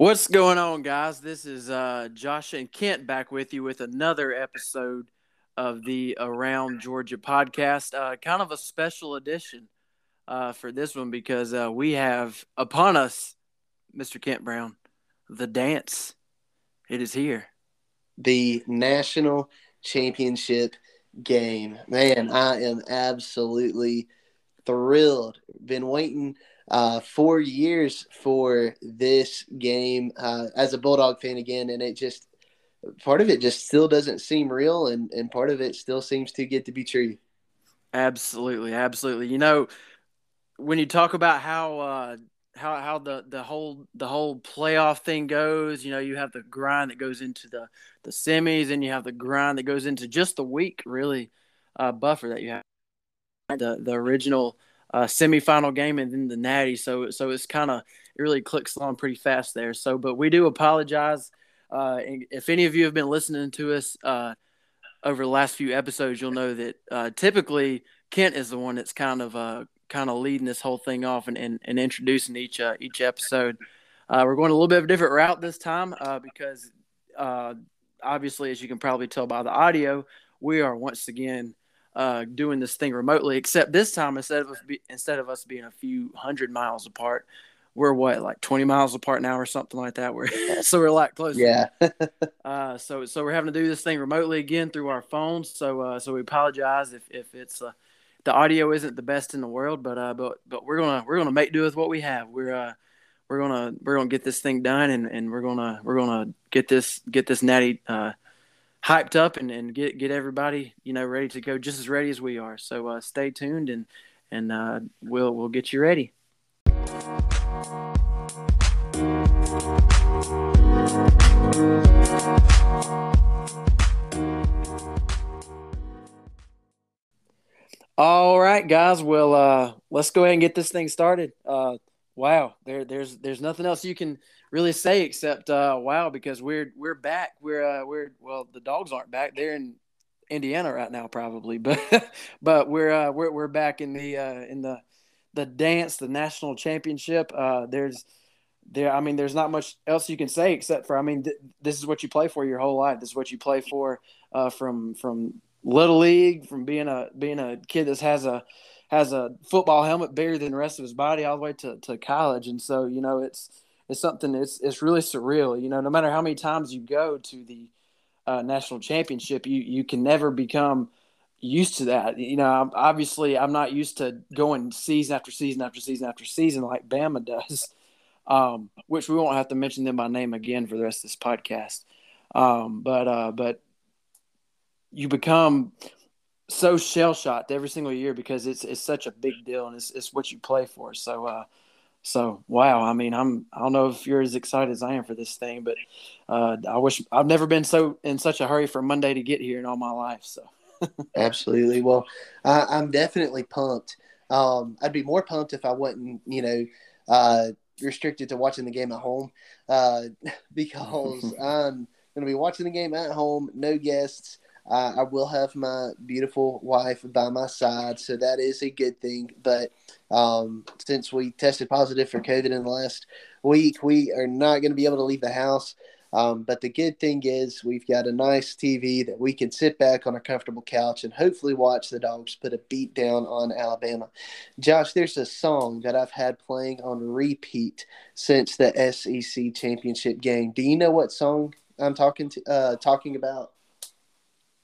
What's going on, guys? This is uh, Josh and Kent back with you with another episode of the Around Georgia podcast. Uh, kind of a special edition uh, for this one because uh, we have upon us, Mr. Kent Brown, the dance. It is here. The national championship game. Man, I am absolutely thrilled. Been waiting uh, four years for this game uh, as a Bulldog fan again, and it just part of it just still doesn't seem real, and and part of it still seems too good to be true. Absolutely, absolutely. You know, when you talk about how uh, how how the the whole the whole playoff thing goes, you know, you have the grind that goes into the the semis, and you have the grind that goes into just the week, really, uh, buffer that you have. The the original uh, semifinal game and then the Natty. So so it's kind of it really clicks along pretty fast there. So but we do apologize. Uh, if any of you have been listening to us uh, over the last few episodes, you'll know that uh, typically Kent is the one that's kind of uh, kind of leading this whole thing off and, and, and introducing each uh, each episode. we're going a little bit of a different route this time because obviously, as you can probably tell by the audio, we are once again uh, doing this thing remotely. Except this time, instead of us be, instead of us being a few hundred miles apart, we're what like 20 miles apart now or something like that. We're so we're like close. Yeah. uh, so so we're having to do this thing remotely again through our phones. So uh, so we apologize if if it's uh, the audio isn't the best in the world, but uh, but but we're gonna we're gonna make do with what we have. We're uh we're gonna we're gonna get this thing done and, and we're gonna we're gonna get this get this natty uh hyped up and, and get get everybody you know ready to go just as ready as we are. So uh, stay tuned and and uh, we'll we'll get you ready. All right, guys. Well, uh, let's go ahead and get this thing started. Uh, wow, there, there's, there's nothing else you can really say except uh, wow because we're we're back. We're uh, we're well the dogs aren't back. They're in Indiana right now probably, but but we're uh, we're we're back in the uh, in the the dance, the national championship. Uh, there's there I mean there's not much else you can say except for I mean th- this is what you play for your whole life. This is what you play for uh, from from little league, from being a being a kid that has a has a football helmet bigger than the rest of his body all the way to, to college. And so, you know, it's it's something it's it's really surreal. You know, no matter how many times you go to the uh, national championship, you you can never become used to that. You know, I'm, obviously, I'm not used to going season after season after season after season like Bama does, um, which we won't have to mention them by name again for the rest of this podcast. Um, but uh, but you become so shell shocked every single year because it's it's such a big deal and it's it's what you play for. So uh, so wow, I mean, I'm I don't know if you're as excited as I am for this thing, but uh, I wish I've never been so in such a hurry for Monday to get here in all my life. So absolutely, well, I, am definitely pumped. Um, I'd be more pumped if I wasn't, you know, uh, restricted to watching the game at home, uh, because I'm going to be watching the game at home, no guests. Uh, I will have my beautiful wife by my side, so that is a good thing. But um, since we tested positive for COVID in the last week, we are not going to be able to leave the house. Um, but the good thing is we've got a nice TV that we can sit back on a comfortable couch and hopefully watch the dogs put a beat down on Alabama. Josh, there's a song that I've had playing on repeat since the SEC championship game. Do you know what song I'm talking to uh, talking about?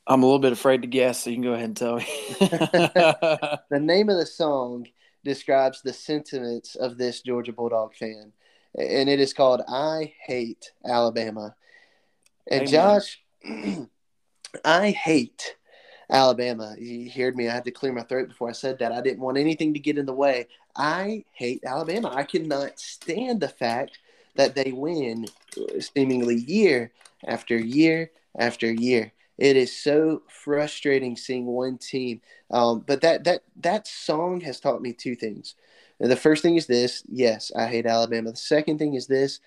I'm a little bit afraid to guess, so you can go ahead and tell me. the name of the song describes the sentiments of this Georgia Bulldog fan, and it is called "I Hate Alabama." And Amen. Josh, I hate Alabama. You heard me. I had to clear my throat before I said that. I didn't want anything to get in the way. I hate Alabama. I cannot stand the fact that they win seemingly year after year after year. It is so frustrating seeing one team. Um, but that that that song has taught me two things. And the first thing is this: yes, I hate Alabama. The second thing is this: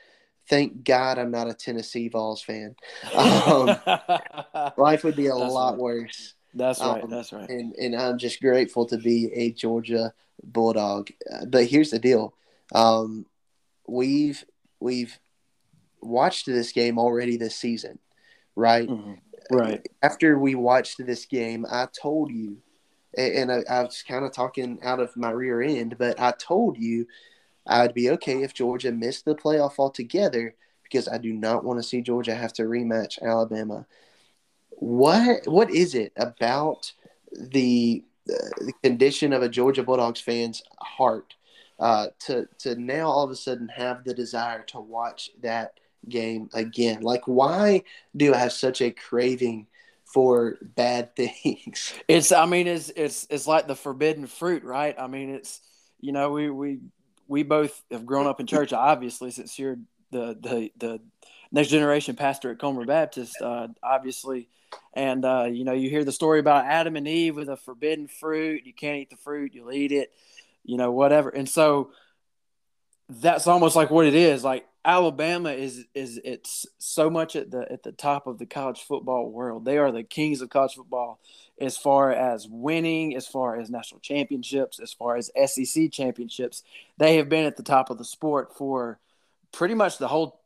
thank God I'm not a Tennessee Vols fan. Um, life would be a that's lot right. worse. That's right. Um, that's right. And and I'm just grateful to be a Georgia Bulldog. Uh, but here's the deal: um, we've we've watched this game already this season, right? Mm-hmm. Right. After we watched this game, I told you, and I, I was kind of talking out of my rear end, but I told you I'd be okay if Georgia missed the playoff altogether because I do not want to see Georgia have to rematch Alabama. What what is it about the, the condition of a Georgia Bulldogs fan's heart uh, to to now all of a sudden have the desire to watch that game again? Like, why do I have such a craving for bad things? It's, I mean, it's it's it's like the forbidden fruit, right? I mean, it's you know, we we we both have grown up in church, obviously, since you're the the the next generation pastor at Comer Baptist, uh, obviously. And uh, you know, you hear the story about Adam and Eve with a forbidden fruit. You can't eat the fruit, you'll eat it, you know, whatever. And so that's almost like what it is. Like Alabama is is it's so much at the at the top of the college football world. They are the kings of college football as far as winning, as far as national championships, as far as SEC championships. They have been at the top of the sport for pretty much the whole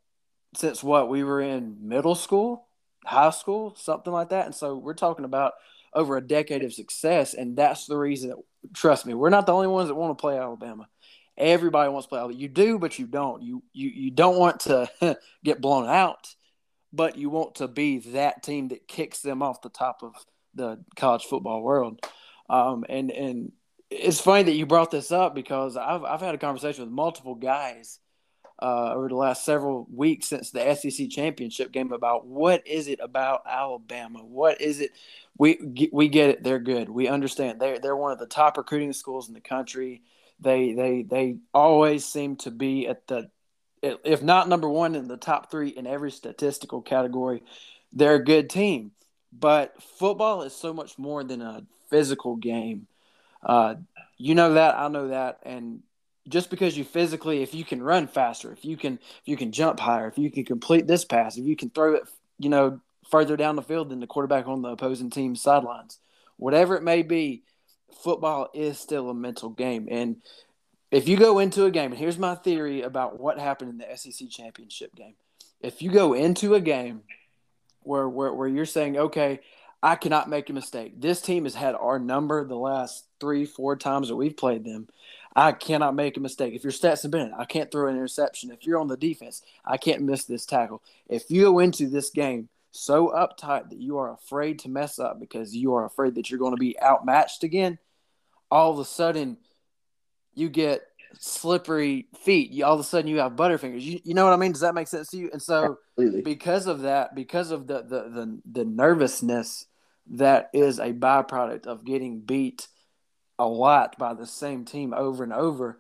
since what we were in middle school, high school, something like that. And so we're talking about over a decade of success, and that's the reason that trust me, we're not the only ones that want to play Alabama. Everybody wants to play. You do, but you don't. You you you don't want to get blown out, but you want to be that team that kicks them off the top of the college football world. Um, and and it's funny that you brought this up because I've I've had a conversation with multiple guys uh, over the last several weeks since the SEC championship game about what is it about Alabama? What is it? We we get it. They're good. We understand. They're they're one of the top recruiting schools in the country. They they they always seem to be at the if not number one in the top three in every statistical category. They're a good team, but football is so much more than a physical game. Uh, you know that I know that, and just because you physically, if you can run faster, if you can, if you can jump higher, if you can complete this pass, if you can throw it, you know, further down the field than the quarterback on the opposing team's sidelines, whatever it may be, football is still a mental game. And if you go into a game, and here's my theory about what happened in the SEC championship game. If you go into a game where, where, where you're saying, okay, I cannot make a mistake. This team has had our number the last three, four times that we've played them. I cannot make a mistake. If you're Stetson Bennett, I can't throw an interception. If you're on the defense, I can't miss this tackle. If you go into this game so uptight that you are afraid to mess up because you are afraid that you're going to be outmatched again, all of a sudden you get slippery feet. You, all of a sudden you have butterfingers. You, you know what I mean? Does that make sense to you? And so Absolutely. because of that, because of the, the the the nervousness that is a byproduct of getting beat a lot by the same team over and over.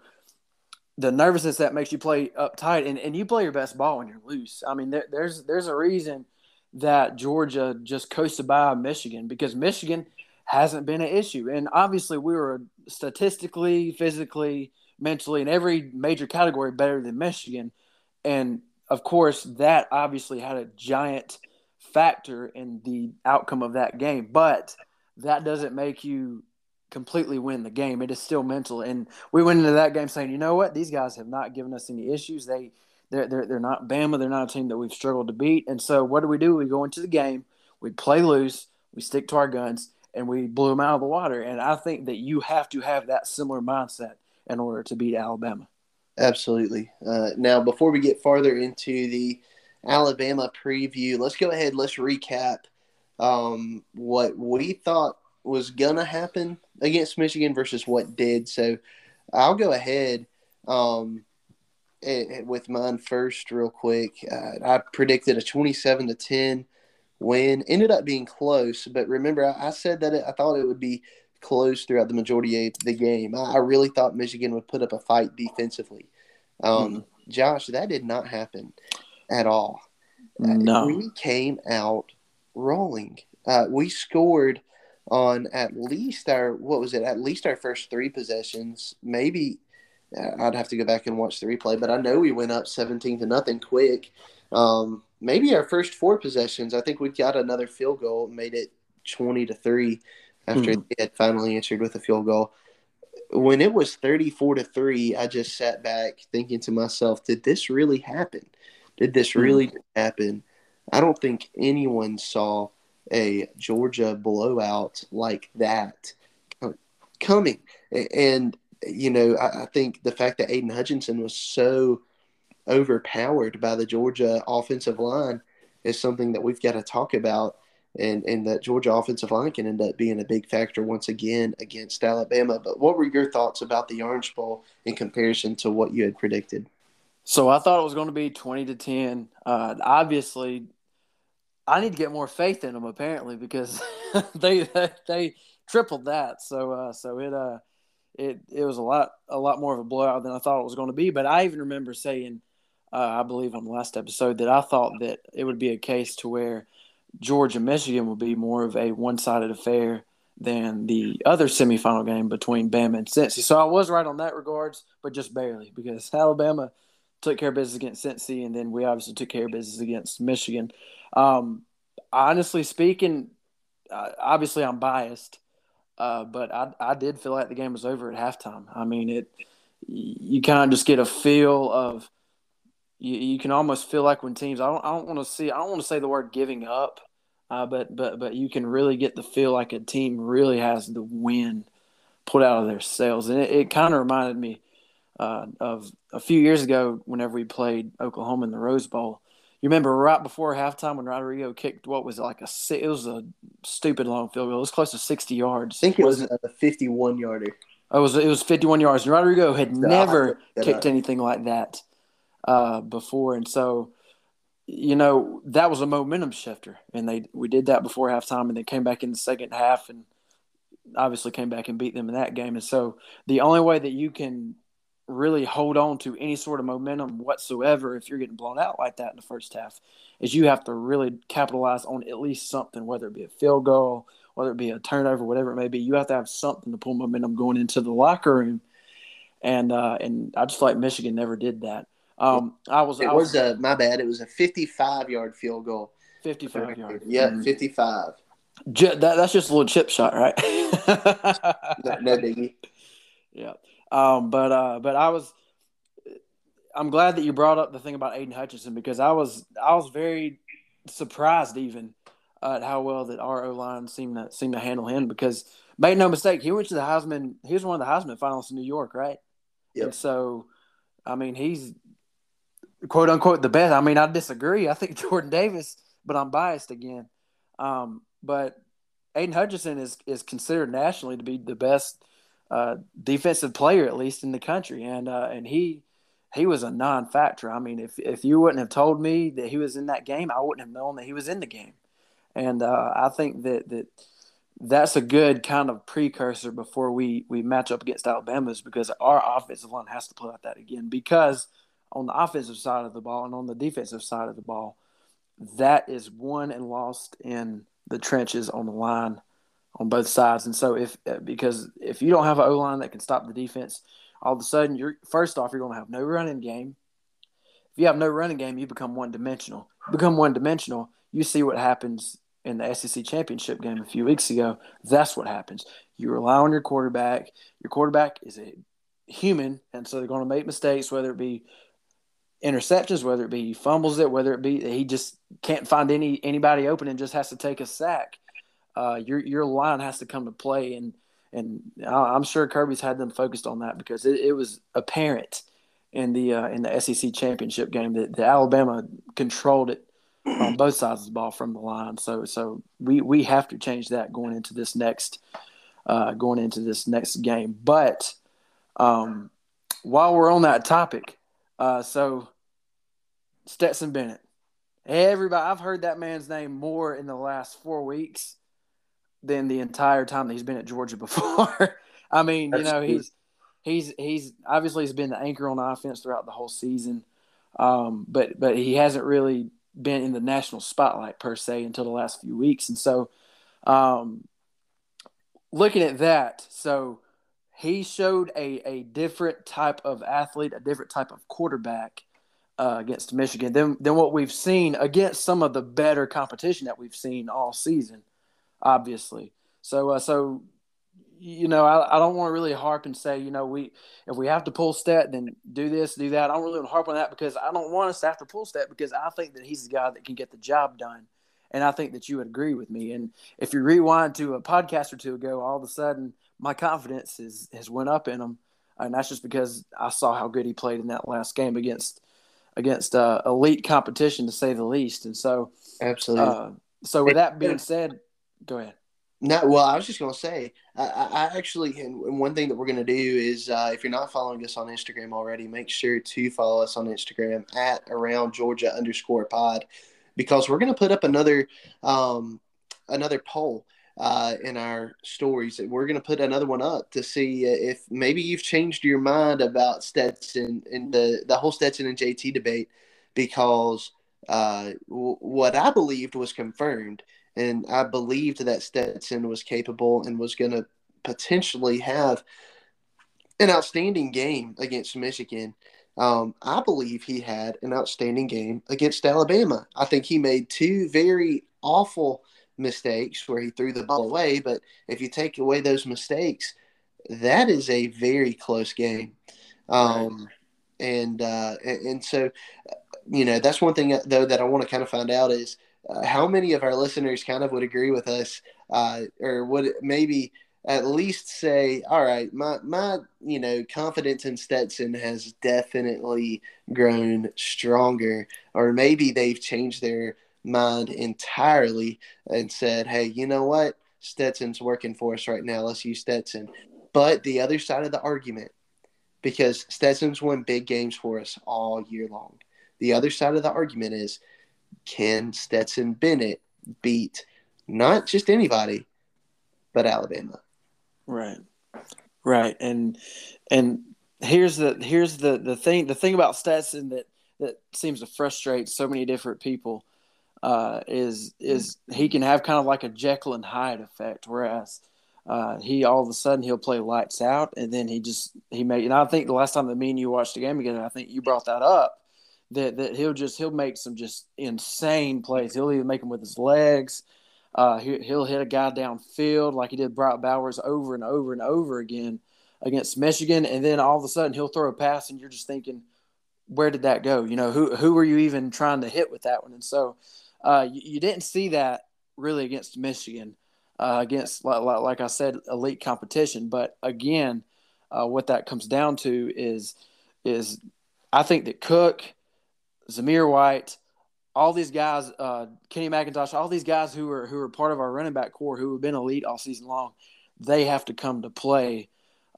The nervousness that makes you play uptight, and, and you play your best ball when you're loose. I mean, there, there's there's a reason that Georgia just coasted by Michigan because Michigan hasn't been an issue, and obviously we were statistically, physically, mentally, in every major category better than Michigan, and of course that obviously had a giant factor in the outcome of that game, but that doesn't make you completely win the game. It is still mental. And we went into that game saying, you know what, these guys have not given us any issues. They they're they're, they're not Bama. They're not a team that we've struggled to beat. And so what do we do? We go into the game, we play loose, we stick to our guns, and we blew them out of the water. And I think that you have to have that similar mindset in order to beat Alabama. Absolutely. Uh, now, before we get farther into the Alabama preview, let's go ahead. Let's recap um, what we thought was gonna happen against Michigan versus what did. So I'll go ahead um, with mine first, real quick. Uh, I predicted a twenty-seven to ten win. Ended up being close, but remember, I, I said that it, I thought it would be close throughout the majority of the game. I, I really thought Michigan would put up a fight defensively. Um, mm. Josh, that did not happen at all. No. we came out rolling. Uh, we scored on at least our what was it? At least our first three possessions. Maybe uh, I'd have to go back and watch the replay, but I know we went up seventeen to nothing quick. Um, maybe our first four possessions. I think we got another field goal, made it twenty to three after mm. they had finally answered with a field goal. When it was thirty-four to three, I just sat back thinking to myself, "Did this really happen?" did this really mm-hmm. happen? I don't think anyone saw a Georgia blowout like that coming. And, you know, I, I think the fact that Aidan Hutchinson was so overpowered by the Georgia offensive line is something that we've got to talk about. And, and that Georgia offensive line can end up being a big factor once again against Alabama. But what were your thoughts about the Orange Bowl in comparison to what you had predicted? So I thought it was going to be 20 to 10. Uh, obviously, I need to get more faith in them apparently because they they tripled that. So uh, so it uh it it was a lot a lot more of a blowout than I thought it was going to be. But I even remember saying, uh, I believe on the last episode that I thought that it would be a case to where Georgia Michigan would be more of a one sided affair than the other semifinal game between Bama and Cincy. So I was right on that regards, but just barely because Alabama took care of business against Cincy, and then we obviously took care of business against Michigan. Um, honestly speaking, uh, obviously I'm biased, uh, but I I did feel like the game was over at halftime. I mean it. You kind of just get a feel of. You, you can almost feel like when teams. I don't. I don't want to see. I don't want to say the word giving up, uh, but but but you can really get the feel like a team really has the wind put out of their sails, and it, it kind of reminded me uh, of a few years ago whenever we played Oklahoma in the Rose Bowl you remember right before halftime when Rodrigo kicked what was it, like a it was a stupid long field goal. It was close to sixty yards. I think it was a fifty-one yarder. Oh, it was it was fifty-one yards, and Rodrigo had no, never kicked anything like that uh, before, and so you know that was a momentum shifter, and they we did that before halftime, and they came back in the second half, and obviously came back and beat them in that game, and so the only way that you can really hold on to any sort of momentum whatsoever if you're getting blown out like that in the first half is you have to really capitalize on at least something whether it be a field goal whether it be a turnover whatever it may be. You have to have something to pull momentum going into the locker room. And uh, and I just feel like Michigan never did that. Um, I was it I was, was a my bad it was a 55 yard field goal. 55 yard yeah mm-hmm. 55 that, that's just a little chip shot right? No, no biggie. Yeah um, but uh, but I was I'm glad that you brought up the thing about Aidan Hutchinson because I was I was very surprised even at how well that our O line seemed to seemed to handle him because made no mistake he went to the Heisman he was one of the Heisman finalists in New York right? Yeah so I mean he's quote unquote the best. I mean I disagree. I think Jordan Davis but I'm biased again. Um, but Aidan Hutchinson is is considered nationally to be the best uh, defensive player at least in the country, and uh, and he he was a non-factor. I mean, if if you wouldn't have told me that he was in that game, I wouldn't have known that he was in the game. And uh, I think that that that's a good kind of precursor before we we match up against Alabama's because our offensive line has to play like that again. Because on the offensive side of the ball and on the defensive side of the ball, that is won and lost in the trenches on the line on both sides. And so if uh, because if you don't have an O line that can stop the defense, all of a sudden you're first off you're going to have no running game. If you have no running game, you become one dimensional. Become one dimensional. You see what happens in the SEC championship game a few weeks ago. That's what happens. You rely on your quarterback. Your quarterback is a human, and so they're going to make mistakes, whether it be interceptions, whether it be he fumbles it, whether it be he just can't find any anybody open and just has to take a sack uh, your your line has to come to play, and and I'm sure Kirby's had them focused on that because it, it was apparent in the uh, in the SEC championship game that the Alabama controlled it on both sides of the ball from the line. So so we we have to change that going into this next uh, going into this next game. But um, while we're on that topic, uh, so Stetson Bennett. Everybody, I've heard that man's name more in the last four weeks than the entire time that he's been at Georgia before. I mean, That's you know, he's he's he's obviously he's been the anchor on offense throughout the whole season, um, but but he hasn't really been in the national spotlight per se until the last few weeks, and so um, looking at that, so he showed a a different type of athlete, a different type of quarterback. Uh, against Michigan than than what we've seen against some of the better competition that we've seen all season obviously. So, uh, so you know, I, I don't want to really harp and say, you know, we if we have to pull Stet, then do this, do that. I don't really want to harp on that because I don't want us to have to pull Stet because I think that he's the guy that can get the job done. And I think that you would agree with me. And if you rewind to a podcast or two ago, all of a sudden my confidence is has went up in him, and that's just because I saw how good he played in that last game against against uh, elite competition to say the least. And so, absolutely. Uh, so with that being said, go ahead. No, well, I was just gonna say, I, I actually, and one thing that we're gonna do is, uh, if you're not following us on Instagram already, make sure to follow us on Instagram at around Georgia underscore pod, because we're gonna put up another, um, another poll uh, in our stories. We're gonna put another one up to see if maybe you've changed your mind about Stetson and the the whole Stetson and JT debate, because uh, w- what I believed was confirmed and I believed that Stetson was capable and was going to potentially have an outstanding game against Michigan. Um, I believe he had an outstanding game against Alabama. I think he made two very awful mistakes where he threw the ball away. But if you take away those mistakes, that is a very close game. Um, right. And uh, and, and so, you know, that's one thing though that I want to kind of find out is uh, how many of our listeners kind of would agree with us uh, or would maybe at least say, all right, my, my, you know, confidence in Stetson has definitely grown stronger, or maybe they've changed their mind entirely and said, hey, you know what? Stetson's working for us right now. Let's use Stetson. But the other side of the argument, because Stetson's won big games for us all year long. The other side of the argument is can Stetson Bennett beat not just anybody, but Alabama? Right, right, and and here's the here's the the thing the thing about Stetson that that seems to frustrate so many different people uh, is is he can have kind of like a Jekyll and Hyde effect, whereas uh, he all of a sudden he'll play lights out, and then he just he may. And I think the last time that me and you watched the game together, I think you brought that up that that he'll just he'll make some just insane plays. He'll even make them with his legs. Uh, he, will hit a guy downfield like he did Brock Bowers over and over and over again against Michigan, and then all of a sudden he'll throw a pass, and you're just thinking, where did that go? You know, who who were you even trying to hit with that one? And so uh, you, you, didn't see that really against Michigan, uh, against like, like, I said, elite competition. But again, uh, what that comes down to is is I think that Cook Zamir White, all these guys, uh, Kenny McIntosh, all these guys who are who are part of our running back core who have been elite all season long, they have to come to play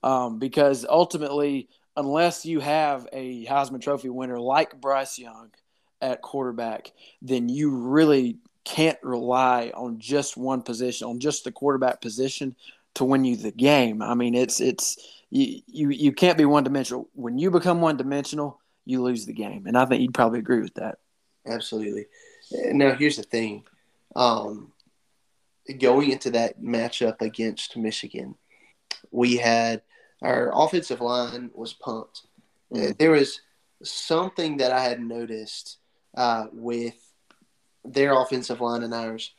um, because ultimately, unless you have a Heisman Trophy winner like Bryce Young at quarterback, then you really can't rely on just one position, on just the quarterback position to win you the game. I mean, it's it's you you, you can't be one dimensional. When you become one dimensional, you lose the game. And I think you'd probably agree with that. Absolutely. Now, here's the thing um, going into that matchup against Michigan, we had our offensive line was pumped. Mm-hmm. There was something that I had noticed uh, with their offensive line and ours.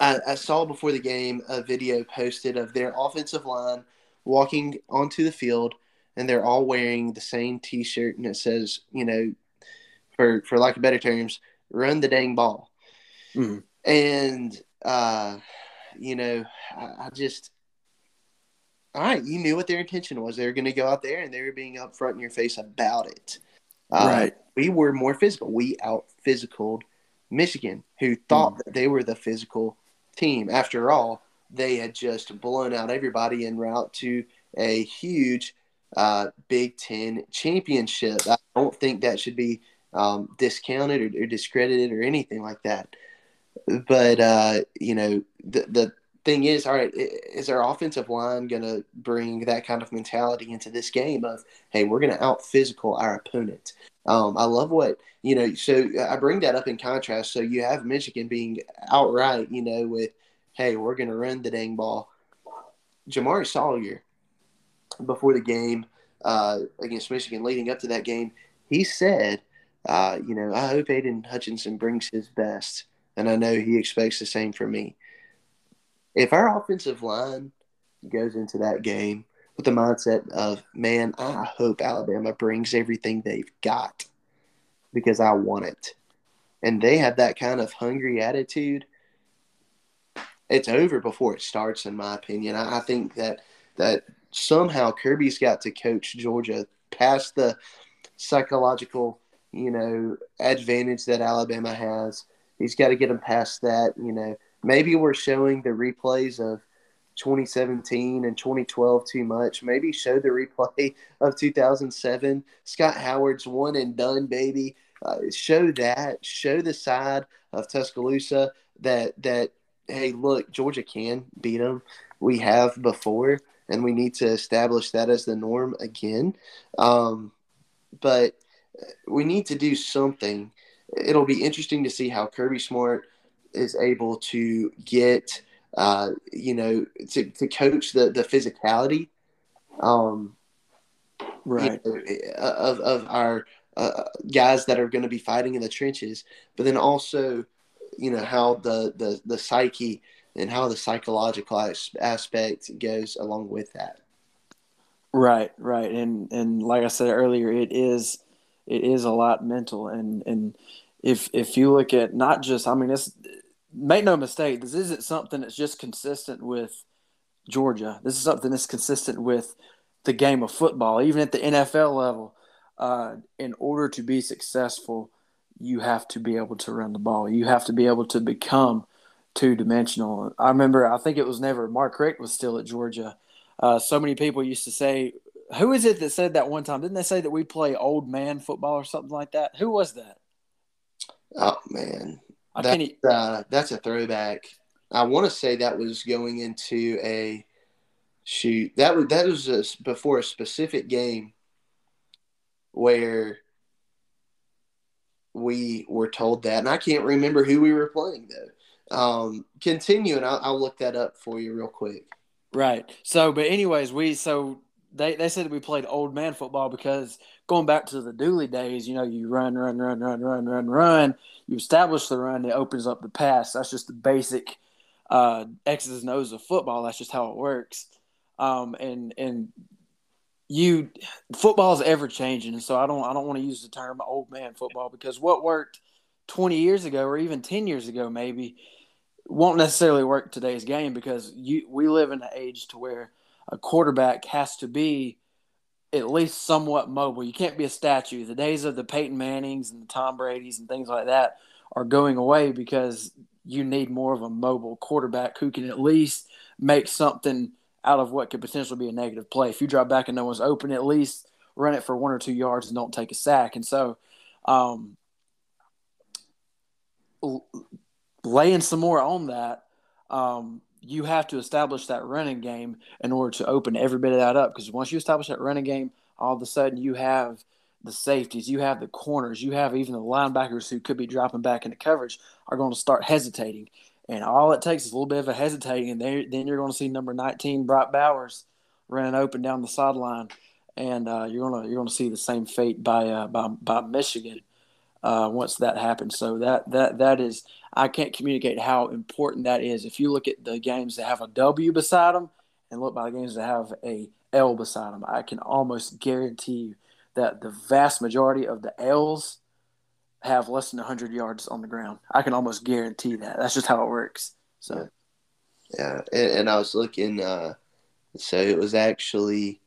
I, I, saw before the game a video posted of their offensive line walking onto the field and they're all wearing the same T-shirt, and it says, you know, for for lack of better terms, run the dang ball. Mm-hmm. And uh, you know, I, I, just, all right, you knew what their intention was. They were going to go out there, and they were being upfront in your face about it. Uh, right. We were more physical. We out physicaled Michigan, who thought mm-hmm. that they were the physical team. After all, they had just blown out everybody en route to a huge uh, Big Ten championship. I don't think that should be um, discounted or, or, discredited or anything like that. But uh, you know, the the thing is, all right, is our offensive line going to bring that kind of mentality into this game of, hey, we're going to out physical our opponent? Um, I love what you know. So I bring that up in contrast. So you have Michigan being outright, you know, with, hey, we're going to run the dang ball. Jamaree Salyer before the game uh, against Michigan, leading up to that game, he said, uh, "You know, I hope Aidan Hutchinson brings his best, and I know he expects the same from me." If our offensive line goes into that game with the mindset of, man, I hope Alabama brings everything they've got because I want it. And they have that kind of hungry attitude. It's over before it starts, in my opinion. I, I think that that somehow Kirby's got to coach Georgia past the psychological, you know, advantage that Alabama has. He's got to get them past that. You know, maybe we're showing the replays of 2017 and 2012 too much. Maybe show the replay of 2007. Scott Howard's one and done, baby. Uh, show that. Show the side of Tuscaloosa that that hey, look, Georgia can beat them. We have before, and we need to establish that as the norm again. Um, but we need to do something. It'll be interesting to see how Kirby Smart is able to get – uh, you know, to, to coach the, the physicality, um, right, you know, of, of our uh, guys that are going to be fighting in the trenches, but then also, you know, how the, the, the psyche and how the psychological aspect goes along with that. Right, right, and and like I said earlier, it is it is a lot mental, and and if if you look at not just, I mean, it's make no mistake, this isn't something that's just consistent with Georgia. This is something that's consistent with the game of football, even at the NFL level. Uh, in order to be successful, you have to be able to run the ball. You have to be able to become two dimensional. I remember, I think it was never Mark Richt was still at Georgia. Uh, so many people used to say, "Who is it that said that one time?" Didn't they say that we play old man football or something like that? Who was that? Oh man, I that's, uh, that's a throwback. I want to say that was going into a shoot. That was that was a, before a specific game where we were told that, and I can't remember who we were playing though. Um, continue, and I'll, I'll look that up for you real quick. Right. So, but anyways, we so they they said we played old man football because going back to the Dooley days, you know, you run, run, run, run, run, run, run. You establish the run, it opens up the pass. That's just the basic uh, X's and O's of football. That's just how it works. Um, and and you football is ever changing, and so I don't I don't want to use the term old man football because what worked twenty years ago or even ten years ago maybe won't necessarily work today's game because you we live in an age to where a quarterback has to be at least somewhat mobile. You can't be a statue. The days of the Peyton Mannings and the Tom Brady's and things like that are going away because you need more of a mobile quarterback who can at least make something out of what could potentially be a negative play. If you drop back and no one's open, at least run it for one or two yards and don't take a sack. And so, um, laying some more on that, um, you have to establish that running game in order to open every bit of that up. Because once you establish that running game, all of a sudden you have the safeties, you have the corners, you have even the linebackers who could be dropping back into coverage are going to start hesitating. And all it takes is a little bit of a hesitating, and then you're going to see number 19 Brock Bowers running open down the sideline, and uh, you're going to you're going to see the same fate by uh, by by Michigan uh, once that happens. So that that that is I can't communicate how important that is. If you look at the games that have a W beside them and look by the games that have a L beside them, I can almost guarantee you that the vast majority of the L's have less than 100 yards on the ground. I can almost guarantee that. That's just how it works. So, yeah, and, and I was looking. Uh, so it was actually,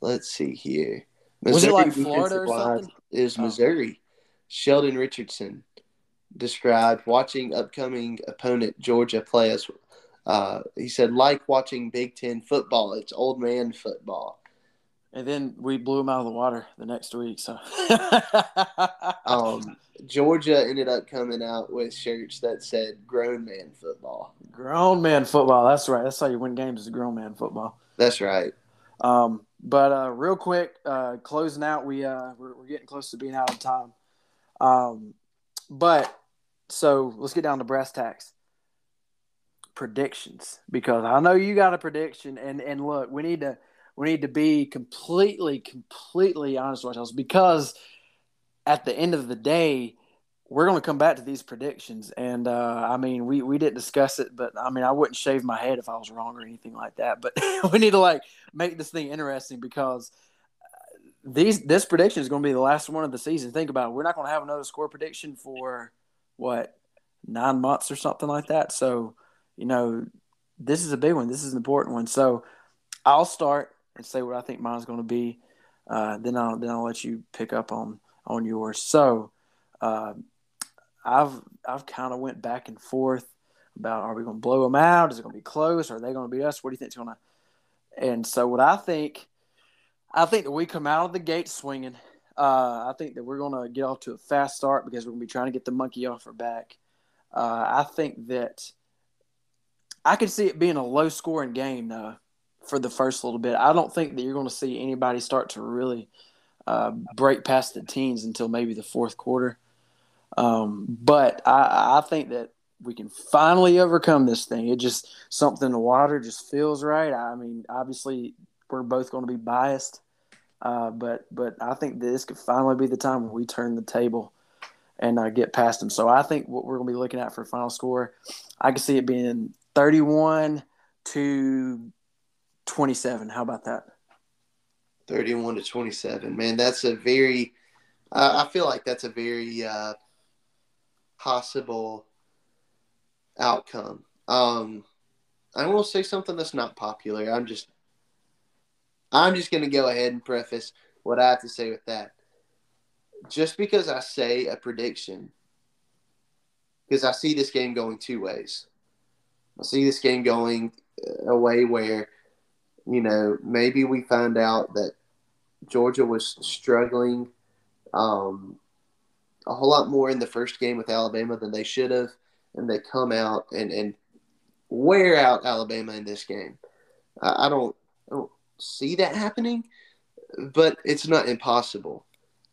let's see here. Missouri was it like Florida or something? Was oh. Missouri. Sheldon Richardson described watching upcoming opponent Georgia play as uh, he said, like watching Big Ten football. It's old man football. And then we blew him out of the water the next week. So, um, Georgia ended up coming out with shirts that said "grown man football." Grown man football. That's right. That's how you win games. Is grown man football. That's right. Um, but uh, real quick, uh, closing out, we uh, we're, we're, getting close to being out of time. Um, but so let's get down to brass tacks. Predictions, because I know you got a prediction, and and look, we need to we need to be completely completely honest with ourselves because at the end of the day, we're going to come back to these predictions, and uh, I mean, we we didn't discuss it, but I mean, I wouldn't shave my head if I was wrong or anything like that. But we need to like make this thing interesting because these this prediction is going to be the last one of the season. Think about it. We're not going to have another score prediction for what nine months or something like that. So, you know, this is a big one. This is an important one. So, I'll start and say what I think mine's going to be. Uh, then I'll then I'll let you pick up on on yours. So. Uh, I've I've kind of went back and forth about are we going to blow them out? Is it going to be close? Are they going to beat us? What do you think is going to? And so what I think, I think that we come out of the gate swinging. Uh, I think that we're going to get off to a fast start because we're going to be trying to get the monkey off our back. Uh, I think that I can see it being a low scoring game though for the first little bit. I don't think that you're going to see anybody start to really uh, break past the teens until maybe the fourth quarter. Um, but I, I think that we can finally overcome this thing. It just something in the water just feels right. I mean, obviously we're both going to be biased, uh, but but I think this could finally be the time when we turn the table and uh, get past them. So I think what we're going to be looking at for final score, I can see it being thirty-one to twenty-seven. How about that? Thirty-one to twenty-seven. Man, that's a very. Uh, I feel like that's a very uh, possible outcome. Um, I will say something that's not popular. I'm just, I'm just going to go ahead and preface what I have to say with that. Just because I say a prediction, because I see this game going two ways. I see this game going a way where, you know, maybe we find out that Georgia was struggling um, a whole lot more in the first game with Alabama than they should have, and they come out and, and wear out Alabama in this game. I, I don't I don't see that happening, but it's not impossible.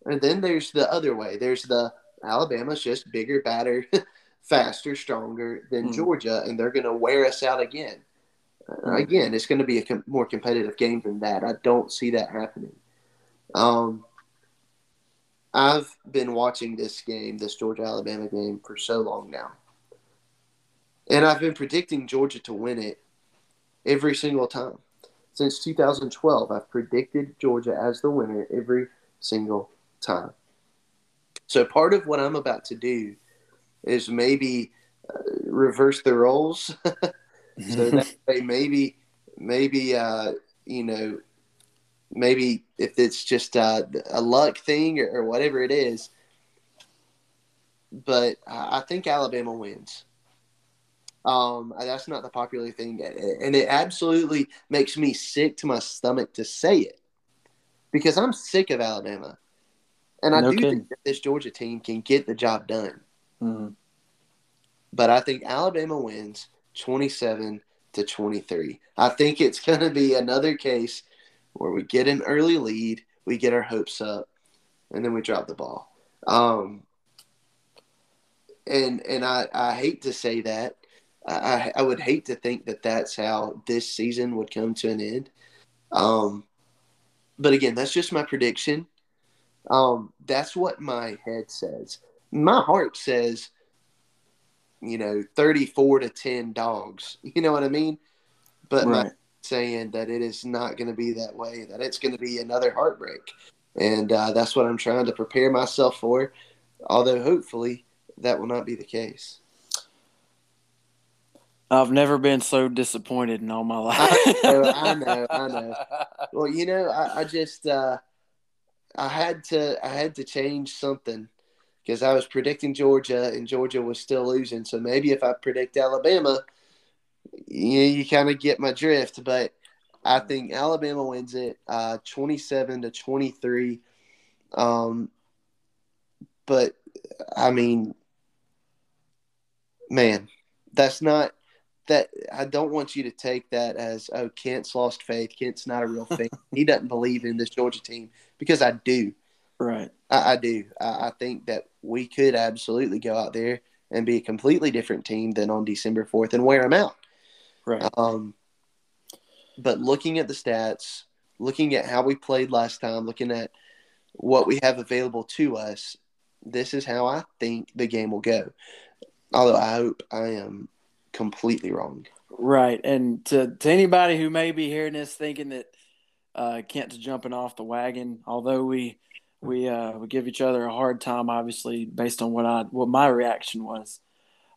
And then there's the other way. There's the Alabama's just bigger, badder, faster, stronger than mm. Georgia, and they're going to wear us out again. Mm. Again, it's going to be a com- more competitive game than that. I don't see that happening. Um, I've been watching this game, this Georgia Alabama game, for so long now. And I've been predicting Georgia to win it every single time. Since 2012, I've predicted Georgia as the winner every single time. So part of what I'm about to do is maybe uh, reverse the roles. so that way maybe maybe uh, you know maybe if it's just uh, a luck thing or, or, whatever it is. But I think Alabama wins. Um, that's not the popular thing, and it absolutely makes me sick to my stomach to say it because I'm sick of Alabama, and I no do kidding. think that this Georgia team can get the job done. Mm-hmm. But I think Alabama wins 27 to 23. I think it's going to be another case where we get an early lead, we get our hopes up, and then we drop the ball. Um, and and I, I hate to say that. I, I would hate to think that that's how this season would come to an end. Um, but again, that's just my prediction. Um, that's what my head says. My heart says, you know, 34 to 10 dogs. You know what I mean? But right. my saying that it is not going to be that way, that it's going to be another heartbreak. And uh, that's what I'm trying to prepare myself for, although hopefully that will not be the case. I've never been so disappointed in all my life. I know, I know, I know. Well, you know, I, I just uh, I had to I had to change something because I was predicting Georgia and Georgia was still losing. So maybe if I predict Alabama, you, you kind of get my drift, but I think Alabama wins it uh, 27 to 23. Um, but I mean, man, that's not that. I don't want you to take that as oh, Kent's lost faith. Kent's not a real fan. he doesn't believe in this Georgia team because I do. Right. I, I do. I, I think that we could absolutely go out there and be a completely different team than on December 4th and wear them out. Right. Um, but looking at the stats, looking at how we played last time, looking at what we have available to us, this is how I think the game will go. Although I hope I am completely wrong. Right. And to, to anybody who may be hearing this thinking that uh, Kent's jumping off the wagon, although we we uh, we give each other a hard time, obviously based on what I what my reaction was.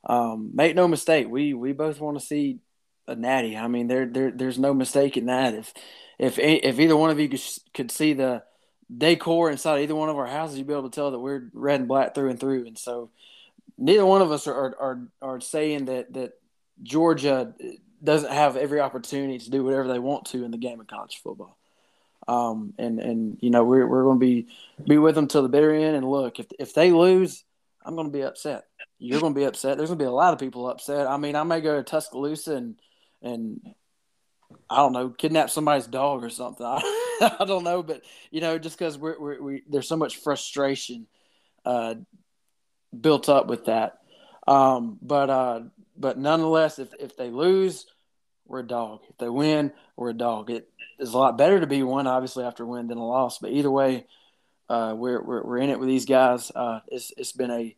Um, make no mistake, we we both want to see a natty. I mean, there there there's no mistake in that. If if if either one of you could, could see the decor inside either one of our houses, you'd be able to tell that we're red and black through and through. And so, neither one of us are are are saying that that Georgia doesn't have every opportunity to do whatever they want to in the game of college football. Um, and and you know we're we're going to be be with them till the bitter end. And look, if if they lose, I'm going to be upset. You're going to be upset. There's going to be a lot of people upset. I mean, I may go to Tuscaloosa and and I don't know, kidnap somebody's dog or something. I, I don't know, but you know, just because we're, we're, we there's so much frustration uh, built up with that. Um, but uh, but nonetheless, if if they lose, we're a dog. If they win, we're a dog. It is a lot better to be one, obviously, after a win than a loss. But either way, uh, we're, we're we're in it with these guys. Uh, it's it's been a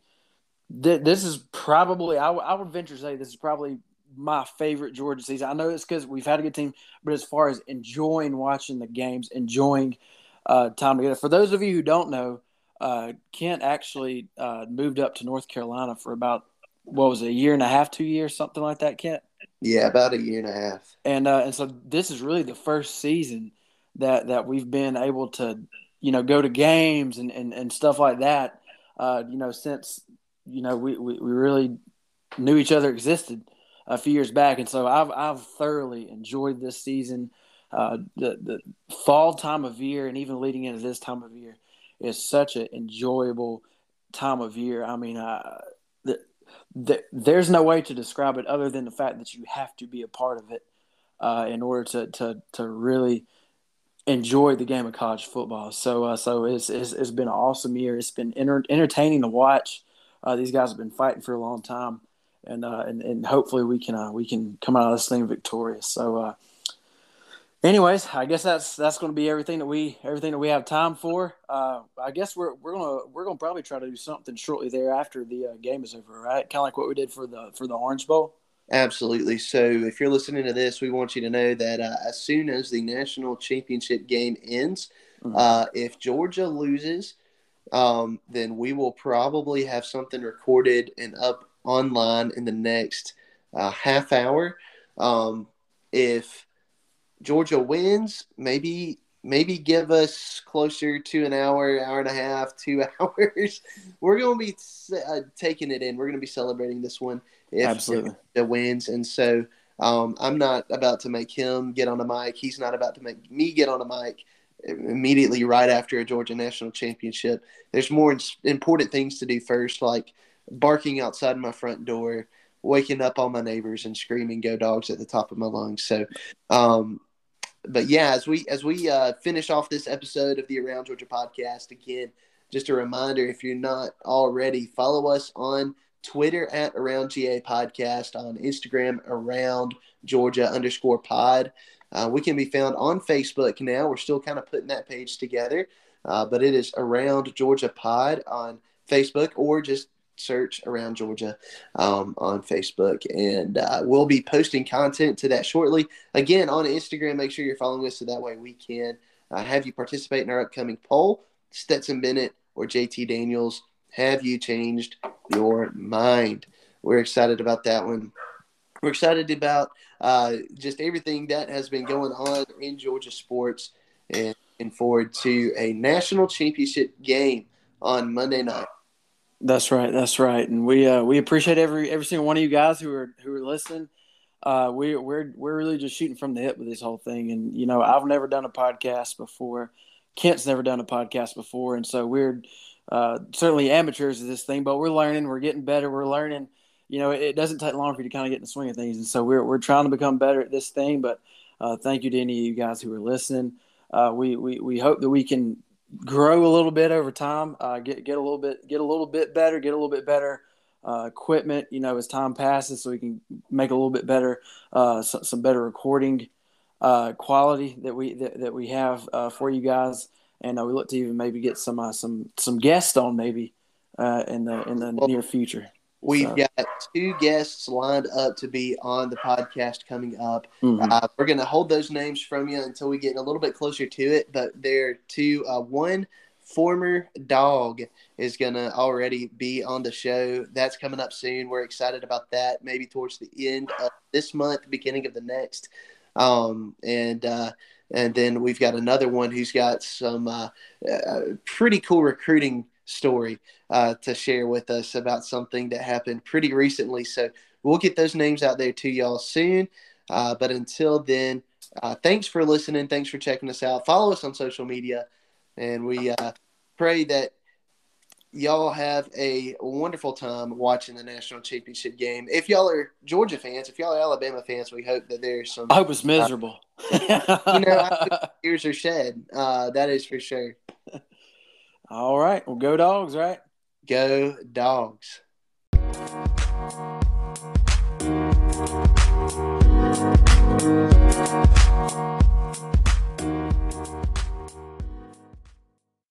this is probably I, w- I would venture to say this is probably my favorite Georgia season. I know it's because we've had a good team, but as far as enjoying watching the games, enjoying uh, time together. For those of you who don't know, uh, Kent actually uh, moved up to North Carolina for about what was it, a year and a half, two years, something like that, Kent. Yeah, about a year and a half. And uh, and so this is really the first season that that we've been able to, you know, go to games and and, and stuff like that. Uh, you know, since you know we, we, we really knew each other existed a few years back, and so I've I've thoroughly enjoyed this season. Uh, the the fall time of year and even leading into this time of year is such an enjoyable time of year. I mean, uh, the, there's no way to describe it other than the fact that you have to be a part of it uh, in order to, to to really enjoy the game of college football. So uh, so it's, it's, it's been an awesome year. It's been enter- entertaining to watch. Uh, these guys have been fighting for a long time and uh, and and hopefully we can uh, we can come out of this thing victorious. So, uh, anyways, I guess that's that's going to be everything that we everything that we have time for. Uh, I guess we're we're gonna we're gonna probably try to do something shortly there after the uh, game is over, right? Kind of like what we did for the for the Orange Bowl. Absolutely. So, if you're listening to this, we want you to know that uh, as soon as the national championship game ends, mm-hmm. if Georgia loses, um, then we will probably have something recorded and up online in the next uh, half hour. Um, if Georgia wins, maybe maybe give us closer to an hour, hour and a half, two hours. We're going to be uh, taking it in. We're going to be celebrating this one if Absolutely. it wins. And so um, I'm not about to make him get on a mic. He's not about to make me get on a mic immediately right after a Georgia national championship. There's more important things to do first, like barking outside my front door, waking up all my neighbors and screaming "Go Dogs" at the top of my lungs. So, um, but yeah, as we as we uh, finish off this episode of the Around Georgia podcast, again, just a reminder: if you're not already, follow us on Twitter at Around GA Podcast, on Instagram Around Georgia underscore Pod. Uh, we can be found on Facebook now. We're still kind of putting that page together, uh, but it is Around Georgia Pod on Facebook, or just search around Georgia um, on Facebook, and uh, we'll be posting content to that shortly. Again, on Instagram, make sure you're following us so that way we can uh, have you participate in our upcoming poll. Stetson Bennett or JT Daniels, have you changed your mind? We're excited about that one. We're excited about uh, just everything that has been going on in Georgia sports and, and forward to a national championship game on Monday night. That's right. That's right. And we uh, we appreciate every every single one of you guys who are who are listening. Uh, we we're we're really just shooting from the hip with this whole thing. And you know, I've never done a podcast before. Kent's never done a podcast before, and so we're uh, certainly amateurs of this thing. But we're learning. We're getting better. We're learning. You know, it, doesn't take long for you to kind of get in the swing of things, and so we're we're trying to become better at this thing. But uh, thank you to any of you guys who are listening. Uh, we, we we hope that we can grow a little bit over time, uh, get get a little bit get a little bit better, get a little bit better uh, equipment. You know, as time passes, so we can make a little bit better uh, some, some, better recording uh, quality that we that, that we have uh, for you guys. And uh, we look to even maybe get some some some guests on maybe uh, in the in the well, near future. We've so. got two guests lined up to be on the podcast coming up. Mm-hmm. Uh, we're going to hold those names from you until we get a little bit closer to it. But they're two. Uh, one former dog is going to already be on the show. That's coming up soon. We're excited about that. Maybe towards the end of this month, beginning of the next. Um, and uh, and then we've got another one who's got some uh, uh, pretty cool recruiting story uh, to share with us about something that happened pretty recently. So we'll get those names out there to y'all soon. Uh, but until then, uh, thanks for listening. Thanks for checking us out. Follow us on social media, and we uh, pray that y'all have a wonderful time watching the national championship game. If y'all are Georgia fans, if y'all are Alabama fans, we hope that there's some. I hope it's miserable. Uh, you know, tears are shed. Uh, that is for sure. All right. Well, go dogs, right? Go dogs.